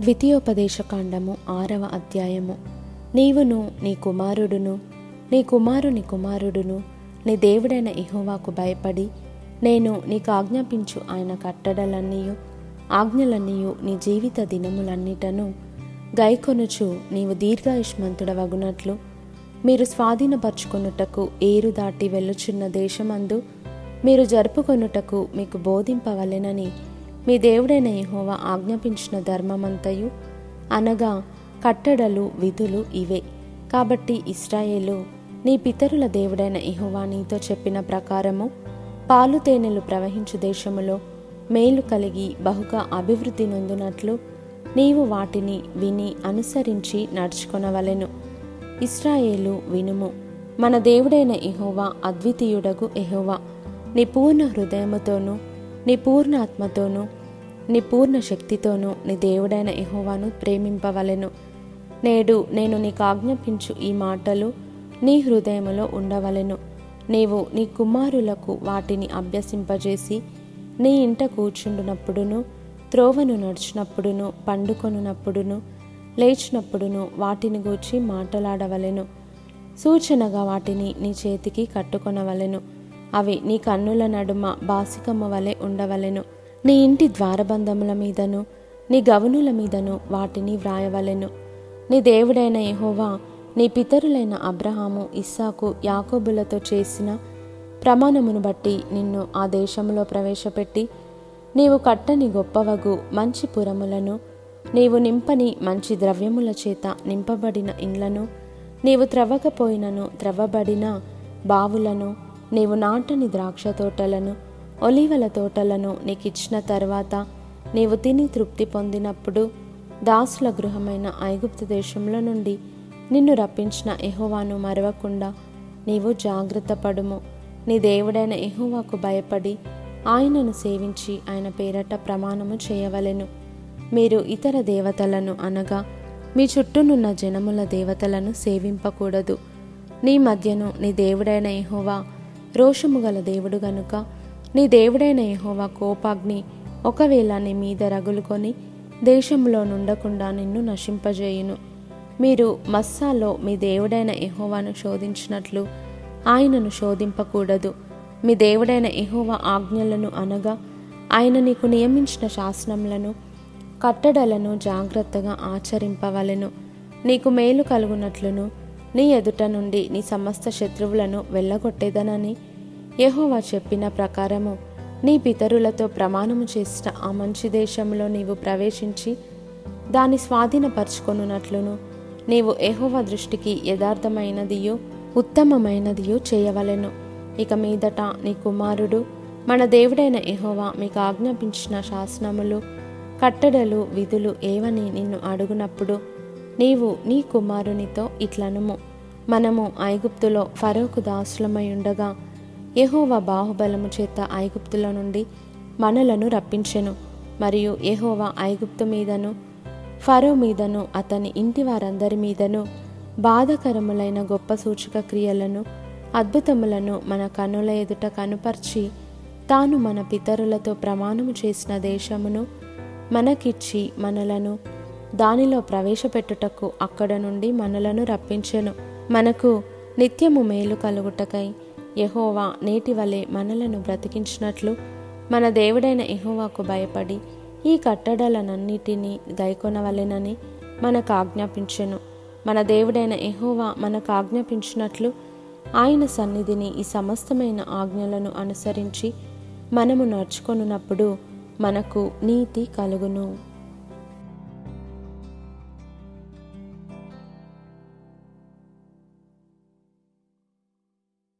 ద్వితీయోపదేశకాండము ఆరవ అధ్యాయము. నీవును నీ కుమారుడును నీ కుమారుని కుమారుడును నీ దేవుడైన ఇహోవాకు భయపడి నేను నీకు ఆజ్ఞాపించు ఆయన కట్టడలన్నీయు ఆజ్ఞలన్నీయు నీ జీవిత దినములన్నిటను గైకొనుచు నీవు దీర్ఘాయుష్మంతుడవగునట్లు. మీరు స్వాధీనపరుచుకొనుటకు ఏరు దాటి వెళ్ళుచున్న దేశమందు మీరు జరుపుకొనుటకు మీకు బోధింపవలెనని మీ దేవుడైన యహోవా ఆజ్ఞాపించిన ధర్మమంతయు అనగా కట్టడలు విధులు ఇవే. కాబట్టి ఇస్రాయేలు నీ పితరుల దేవుడైన ఇహోవా నీతో చెప్పిన ప్రకారము పాలు తేనెలు ప్రవహించు దేశములో మేలు కలిగి బహుగా అభివృద్ధి నొందునట్లు నీవు వాటిని విని అనుసరించి నడుచుకొనవలెను. ఇస్రాయేలు వినుము. మన దేవుడైన ఇహోవా అద్వితీయుడగు ఎహోవా నీ పూర్ణ హృదయముతోనూ నీ పూర్ణ ఆత్మతోనూ నీ పూర్ణ శక్తితోనూ నీ దేవుడైన ఎహోవాను ప్రేమింపవలెను. నేడు నేను నీకు ఆజ్ఞాపించు ఈ మాటలు నీ హృదయములో ఉండవలెను. నీవు నీ కుమారులకు వాటిని అభ్యసింపజేసి నీ ఇంట కూర్చుండునప్పుడును త్రోవను నడిచినప్పుడును పండుకొనున్నప్పుడును లేచినప్పుడును వాటిని గూర్చి మాట్లాడవలెను. సూచనగా వాటిని నీ చేతికి కట్టుకొనవలెను. అవి నీ కన్నుల నడుమ బాసికమ్మ వలె ఉండవలెను. నీ ఇంటి ద్వారబంధముల మీదను నీ గవనుల మీదను వాటిని వ్రాయవలెను. నీ దేవుడైన యహోవా నీ పితరులైన అబ్రహాము ఇస్సాకు యాకోబులతో చేసిన ప్రమాణమును బట్టి నిన్ను ఆ దేశంలో ప్రవేశపెట్టి నీవు కట్టని గొప్పవగు మంచి పురములను నీవు నింపని మంచి ద్రవ్యముల చేత నింపబడిన ఇండ్లను నీవు త్రవ్వకపోయినను త్రవ్వబడిన బావులను నీవు నాటని ద్రాక్ష తోటలను ఒలీవల తోటలను నీకిచ్చిన తర్వాత నీవు తిని తృప్తి పొందినప్పుడు దాసుల గృహమైన ఐగుప్తు దేశంలో నుండి నిన్ను రప్పించిన ఎహోవాను మరవకుండా నీవు జాగ్రత్త పడుము. నీ దేవుడైన ఎహోవాకు భయపడి ఆయనను సేవించి ఆయన పేరట ప్రమాణము చేయవలెను. మీరు ఇతర దేవతలను అనగా మీ చుట్టూనున్న జనముల దేవతలను సేవింపకూడదు. నీ మధ్యను నీ దేవుడైన ఎహోవా రోషము గల దేవుడు గనుక నీ దేవుడైన యహోవా కోపాగ్ని ఒకవేళ నీ మీద రగులుకొని దేశంలో నుండకుండా నిన్ను నశింపజేయును. మీరు మస్సాలో మీ దేవుడైన ఎహోవాను శోధించినట్లు ఆయనను శోధింపకూడదు. మీ దేవుడైన ఎహోవా ఆజ్ఞలను అనగా ఆయన నీకు నియమించిన శాసనములను కట్టడలను జాగ్రత్తగా ఆచరింపవలను. నీకు మేలు కలుగునట్లును నీ ఎదుట నుండి నీ సమస్త శత్రువులను వెళ్ళగొట్టేదనని యహోవా చెప్పిన ప్రకారము నీ పితరులతో ప్రమాణము చేసిన ఆ మంచి దేశంలో నీవు ప్రవేశించి దాన్ని స్వాధీనపరచుకొనున్నట్లును. నీవు యెహోవా దృష్టికి యథార్థమైనదియో ఉత్తమమైనదియో చేయవలెను. ఇక మీదట నీ కుమారుడు మన దేవుడైన ఎహోవా మీకు ఆజ్ఞాపించిన శాసనములు కట్టడలు విధులు ఏవని నిన్ను అడుగునప్పుడు నీవు నీ కుమారునితో ఇట్లనుము. మనము ఐగుప్తులో ఫరోకు దాసులమై ఉండగా యహోవా బాహుబలము చేత ఐగుప్తుల నుండి మనలను రప్పించెను. మరియు యహోవా ఐగుప్తు మీదను ఫరో మీదను అతని ఇంటి వారందరి మీదను బాధకరములైన గొప్ప సూచక క్రియలను అద్భుతములను మన కనుల ఎదుట కనుపర్చి తాను మన పితరులతో ప్రమాణము చేసిన దేశమును మనకిచ్చి మనలను దానిలో ప్రవేశపెట్టుటకు అక్కడ నుండి మనలను రప్పించెను. మనకు నిత్యము మేలు కలుగుటకై యహోవా నేటి వలె మనలను బ్రతికించినట్లు మన దేవుడైన యహోవాకు భయపడి ఈ కట్టడలనన్నిటినీ గైకొనవలెనని మనకు ఆజ్ఞాపించెను. మన దేవుడైన ఎహోవా మనకు ఆజ్ఞాపించినట్లు ఆయన సన్నిధిని ఈ సమస్తమైన ఆజ్ఞలను అనుసరించి మనము నడుచుకొనున్నప్పుడు మనకు నీతి కలుగును.